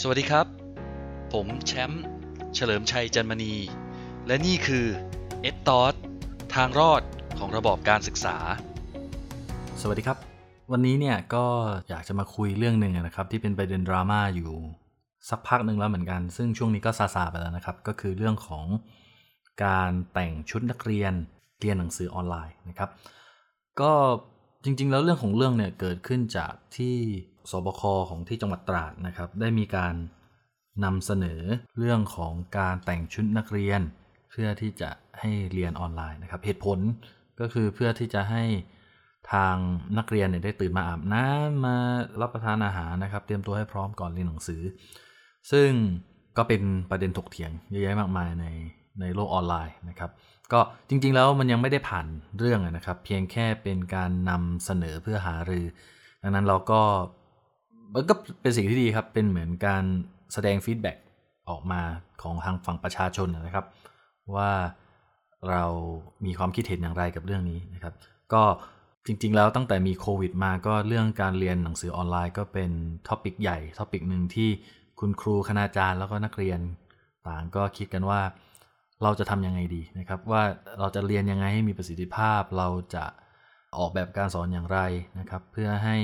สวัสดีครับ ผมแชมป์เฉลิมชัยจันมณี และนี่คือเอ็ดตอสทางรอดของระบอบการศึกษา สวัสดีครับ วันนี้เนี่ยก็อยากจะมาคุยเรื่องหนึ่งนะครับ ที่เป็นประเด็นดราม่าอยู่สักพักหนึ่งแล้วเหมือนกัน ซึ่งช่วงนี้ก็ซาซาไปแล้วนะครับ ก็คือเรื่องของการแต่งชุดนักเรียนเรียนหนังสือออนไลน์นะครับ ก็ จริง ๆ แล้วเรื่องของเรื่องเนี่ยเกิดขึ้นจากที่สบคของที่จังหวัดตราดนะครับ ได้มีการนำเสนอเรื่องของการแต่งชุดนักเรียน เพื่อที่จะให้เรียนออนไลน์นะครับเหตุผลก็คือเพื่อที่จะให้ทางนักเรียนเนี่ยได้ตื่นมาอาบน้ำมารับประทานอาหารนะครับ เตรียมตัวให้พร้อมก่อนเรียนหนังสือ ซึ่งก็เป็นประเด็นถกเถียงเยอะแยะมากมายใน ในโลกออนไลน์นะครับ ก็จริงๆแล้วมันยังไม่ได้ผ่านเรื่องนะครับ เพียงแค่เป็นการนำเสนอเพื่อหารือ ดังนั้นเราก็มันก็เป็นสิ่งที่ดีครับ เป็นเหมือนการแสดง feedback ออกมาของทางฝั่งประชาชนนะครับ ว่าเรามีความคิดเห็นอย่างไรกับเรื่องนี้นะครับ ก็จริงๆ แล้วตั้งแต่มีโควิดมาก็เรื่องการเรียนหนังสือออนไลน์ก็เป็น topic ใหญ่ topic หนึ่งที่คุณครูคณาจารย์แล้วก็นักเรียนต่างก็คิดกันว่า เราจะทำยังไงดีนะครับ ว่าเราจะเรียนยังไงให้มีประสิทธิภาพ เราจะออกแบบการสอนอย่างไรนะครับ เพื่อให้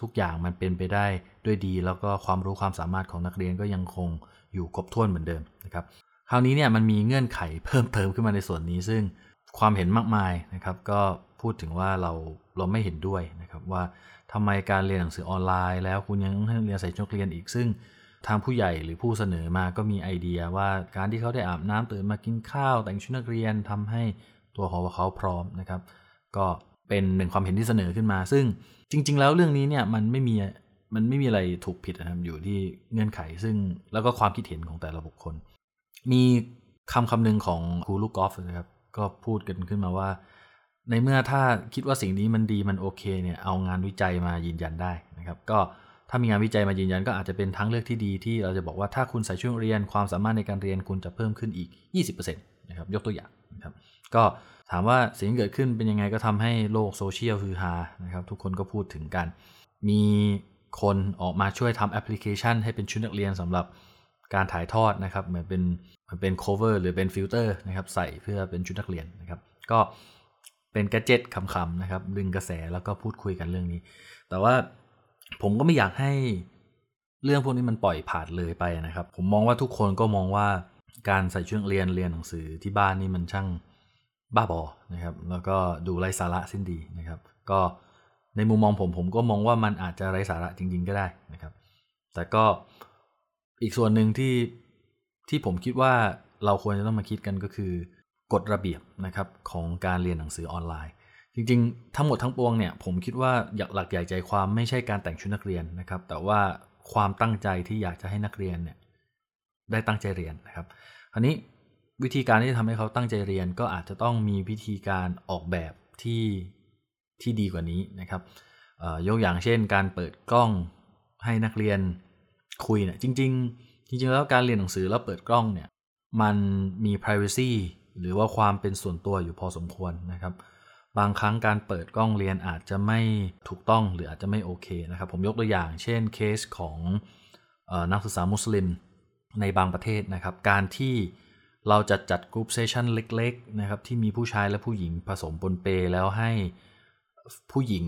ทุกอย่างมันเป็นไปได้ด้วยดี แล้วก็ความรู้ความสามารถของนักเรียนก็ยังคงอยู่ครบถ้วนเหมือนเดิมนะครับ คราวนี้เนี่ยมันมีเงื่อนไขเพิ่มเติมขึ้นมาในส่วนนี้ ซึ่งความเห็นมากมายนะครับ ก็พูดถึงว่าเราเราไม่เห็นด้วยนะครับว่าทำไมการเรียนหนังสือออนไลน์ แล้วคุณยังต้องให้เรียนใส่ชุดนักเรียนอีกซึ่ง ทางผู้ใหญ่หรือผู้เสนอมาก็มีไอเดียว่าการที่เขาได้อาบน้ำตื่นมากินข้าว แต่งชุดนักเรียนทำให้ตัวของเขาพร้อมนะครับ ก็เป็นหนึ่งความเห็นที่เสนอขึ้นมา ซึ่งจริง ๆ แล้วเรื่องนี้เนี่ยมันไม่มีมันไม่มีอะไรถูกผิดนะครับอยู่ที่เงื่อนไข ซึ่งแล้วก็ความคิดเห็นของแต่ละบุคคล มีคำคำหนึ่งของครูลูกกอล์ฟนะครับ ก็พูดกันขึ้นมาว่า ในเมื่อถ้าคิดว่าสิ่งนี้มันดีมันโอเคเนี่ยเอางานวิจัยมายืนยันได้นะครับ ก็ ถ้ามีงานวิจัยมายืนยันก็อาจจะเป็นทั้งเลือกที่ดีที่เราจะบอกว่าถ้าคุณใส่ชุดเรียนความสามารถในการเรียนคุณจะเพิ่มขึ้นอีก 20%นะครับยกตัวอย่างนะครับก็ถามว่าสิ่งที่เกิดขึ้นเป็นยังไงก็ทำให้โลกโซเชียลฮือฮานะครับทุกคนก็พูดถึงกัน มีคนออกมาช่วยทำแอปพลิเคชัน ให้เป็นชุดนักเรียนสำหรับการถ่ายทอดนะครับเหมือนเป็นเหมือนเป็น cover หรือเป็นฟิลเตอร์นะครับใส่เพื่อเป็นชุดนักเรียนนะครับก็เป็น gadget ขำๆนะครับดึงกระแสแล้วก็พูดคุยกันเรื่องนี้ แต่ว่า ผมก็ไม่อยากให้เรื่องพวกนี้มันปล่อยผ่านเลยไปนะครับ ผมมองว่าทุกคนก็มองว่าการใส่ชุดเรียนเรียนหนังสือที่บ้านนี่มันช่างบ้าบอนะครับ แล้วก็ดูไร้สาระสิ้นดีนะครับ ก็ในมุมมองผมผมก็มองว่ามันอาจจะไร้สาระจริง ๆ ก็ได้นะครับ แต่ก็อีกส่วนหนึ่งที่ที่ผมคิดว่าเราควรจะต้องมาคิดกันก็คือกฎระเบียบนะครับของการเรียนหนังสือออนไลน์ จริงๆ ทั้งหมดทั้งปวงเนี่ยผมคิดว่าอยากหลักใหญ่ใจความไม่ใช่การแต่งชุดนักเรียนนะครับ แต่ว่าความตั้งใจที่อยากจะให้นักเรียนเนี่ยได้ตั้งใจเรียนนะครับคราวนี้วิธีการที่จะทำให้เขาตั้งใจเรียนก็อาจจะต้องมีวิธีการออกแบบที่ที่ดีกว่านี้นะครับยกอย่างเช่น การเปิดกล้องให้นักเรียนคุยเนี่ยจริง ๆ จริง ๆ แล้วการเรียนหนังสือแล้วเปิดกล้องเนี่ยมันมี privacy หรือว่าความเป็นส่วนตัวอยู่พอสมควรนะครับ บางครั้งการเปิดกล้องเรียนอาจจะไม่ถูกต้องหรืออาจจะไม่โอเคนะครับ ผมยกตัวอย่าง เช่นเคสของนักศึกษามุสลิมในบางประเทศนะครับ การที่เราจะจัดกรุ๊ปเซสชันเล็กๆนะครับที่มีผู้ชายและผู้หญิงผสมปนเปแล้วให้ผู้หญิง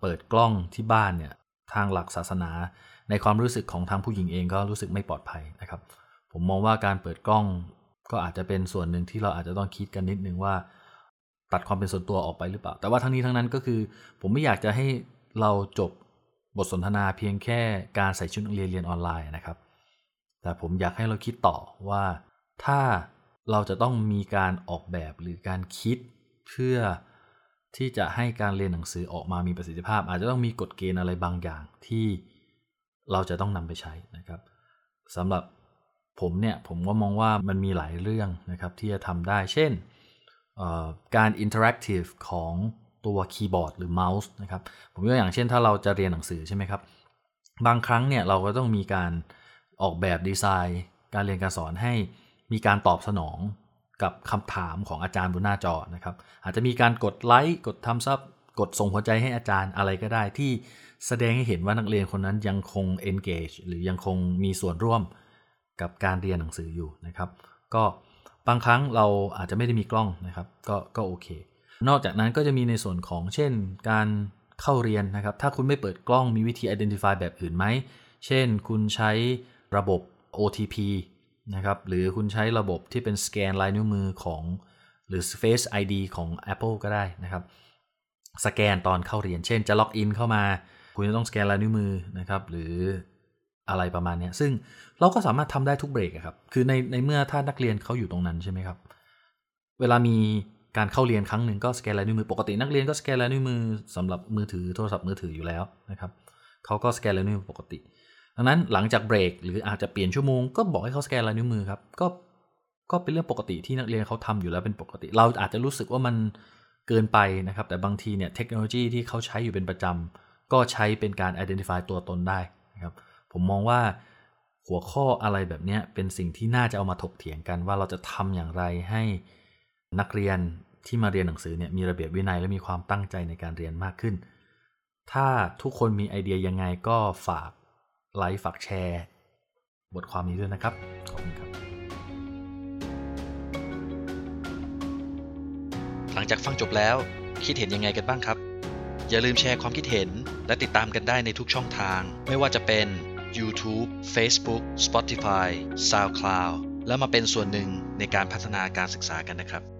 เปิดกล้องที่บ้านเนี่ยทางหลักศาสนา ในความรู้สึกของทางผู้หญิงเองก็รู้สึกไม่ปลอดภัยนะครับ ผมมองว่าการเปิดกล้องก็อาจจะเป็นส่วนหนึ่งที่เราอาจจะต้องคิดกันนิดนึงว่า ตัดความเป็นส่วนตัวออกไปหรือเปล่า แต่ว่าทั้งนี้ทั้งนั้นก็คือ ผมไม่อยากจะให้เราจบบทสนทนาเพียงแค่การใส่ชุดนักเรียนเรียนออนไลน์นะครับ แต่ผมอยากให้เราคิดต่อว่าถ้าเราจะต้องมีการออกแบบหรือการคิดเพื่อที่จะให้การเรียนหนังสือออกมามีประสิทธิภาพ อาจจะต้องมีกฎเกณฑ์อะไรบางอย่างที่เราจะต้องนำไปใช้นะครับสำหรับผมเนี่ยผมก็มองว่ามันมีหลายเรื่องนะครับที่จะทำได้ เช่น การ interactive ของตัวคีย์บอร์ดหรือเมาส์นะครับผมยกอย่างเช่นถ้าเราจะเรียนหนังสือใช่ไหมครับ บางครั้งเนี่ยเราก็ต้องมีการออกแบบดีไซน์ การเรียนการสอนให้มีการตอบสนองกับคำถามของอาจารย์บนหน้าจอนะครับ อาจจะมีการกดไลค์กด thumbs up กดส่งหัวใจให้อาจารย์อะไรก็ได้ที่แสดงให้เห็นว่านักเรียนคนนั้นยังคง engage หรือยังคงมีส่วนร่วมกับการเรียนหนังสืออยู่นะครับ ก็ บางครั้งเราอาจจะไม่ได้มีกล้องนะครับก็ก็โอเค นอกจากนั้นก็จะมีในส่วนของเช่นการเข้าเรียนนะครับ ถ้าคุณไม่เปิดกล้องมีวิธี identify แบบอื่นไหม เช่นคุณใช้ระบบ OTP นะครับหรือคุณใช้ระบบที่เป็นสแกนลายนิ้วมือของ หรือ Face ID ของ Apple ก็ได้นะครับ สแกนตอนเข้าเรียน เช่นจะล็อกอินเข้ามา คุณจะต้องสแกนลายนิ้วมือนะครับหรือ อะไรประมาณนี้ซึ่งเราก็สามารถทำได้ทุกเบรกครับ คือในในเมื่อถ้านักเรียนเขาอยู่ตรงนั้นใช่ไหมครับ เวลามีการเข้าเรียนครั้งหนึ่งก็สแกนลายนิ้วมือปกตินักเรียนก็สแกนลายนิ้วมือสำหรับมือถือโทรศัพท์มือถืออยู่แล้วนะครับเขาก็สแกนลายนิ้วมือปกติ ดังนั้นหลังจากเบรกหรืออาจจะเปลี่ยนชั่วโมงก็บอกให้เขาสแกนลายนิ้วมือครับก็ก็เป็นเรื่องปกติที่นักเรียนเขาทำอยู่แล้วเป็นปกติ เราอาจจะรู้สึกว่ามันเกินไปนะครับ แต่บางทีเนี่ยเทคโนโลยีที่เขาใช้อยู่เป็นประจำก็ใช้เป็นการ identify ตัวตนได้นะครับ ผมมองว่าหัวข้ออะไรแบบนี้เป็นสิ่งที่น่าจะเอามาถกเถียงกันว่าเราจะทำอย่างไรให้นักเรียนที่มาเรียนหนังสือเนี่ยมีระเบียบวินัยและมีความตั้งใจในการเรียนมากขึ้น ถ้าทุกคนมีไอเดียยังไงก็ฝากไลค์ฝากแชร์ บทความนี้ด้วยนะครับ ขอบคุณครับ หลังจากฟังจบแล้วคิดเห็นยังไงกันบ้างครับ อย่าลืมแชร์ความคิดเห็นและติดตามกันได้ในทุกช่องทาง ไม่ว่าจะเป็น YouTube Facebook Spotify SoundCloud แล้วมาเป็นส่วนหนึ่งในการพัฒนาการศึกษากันนะครับ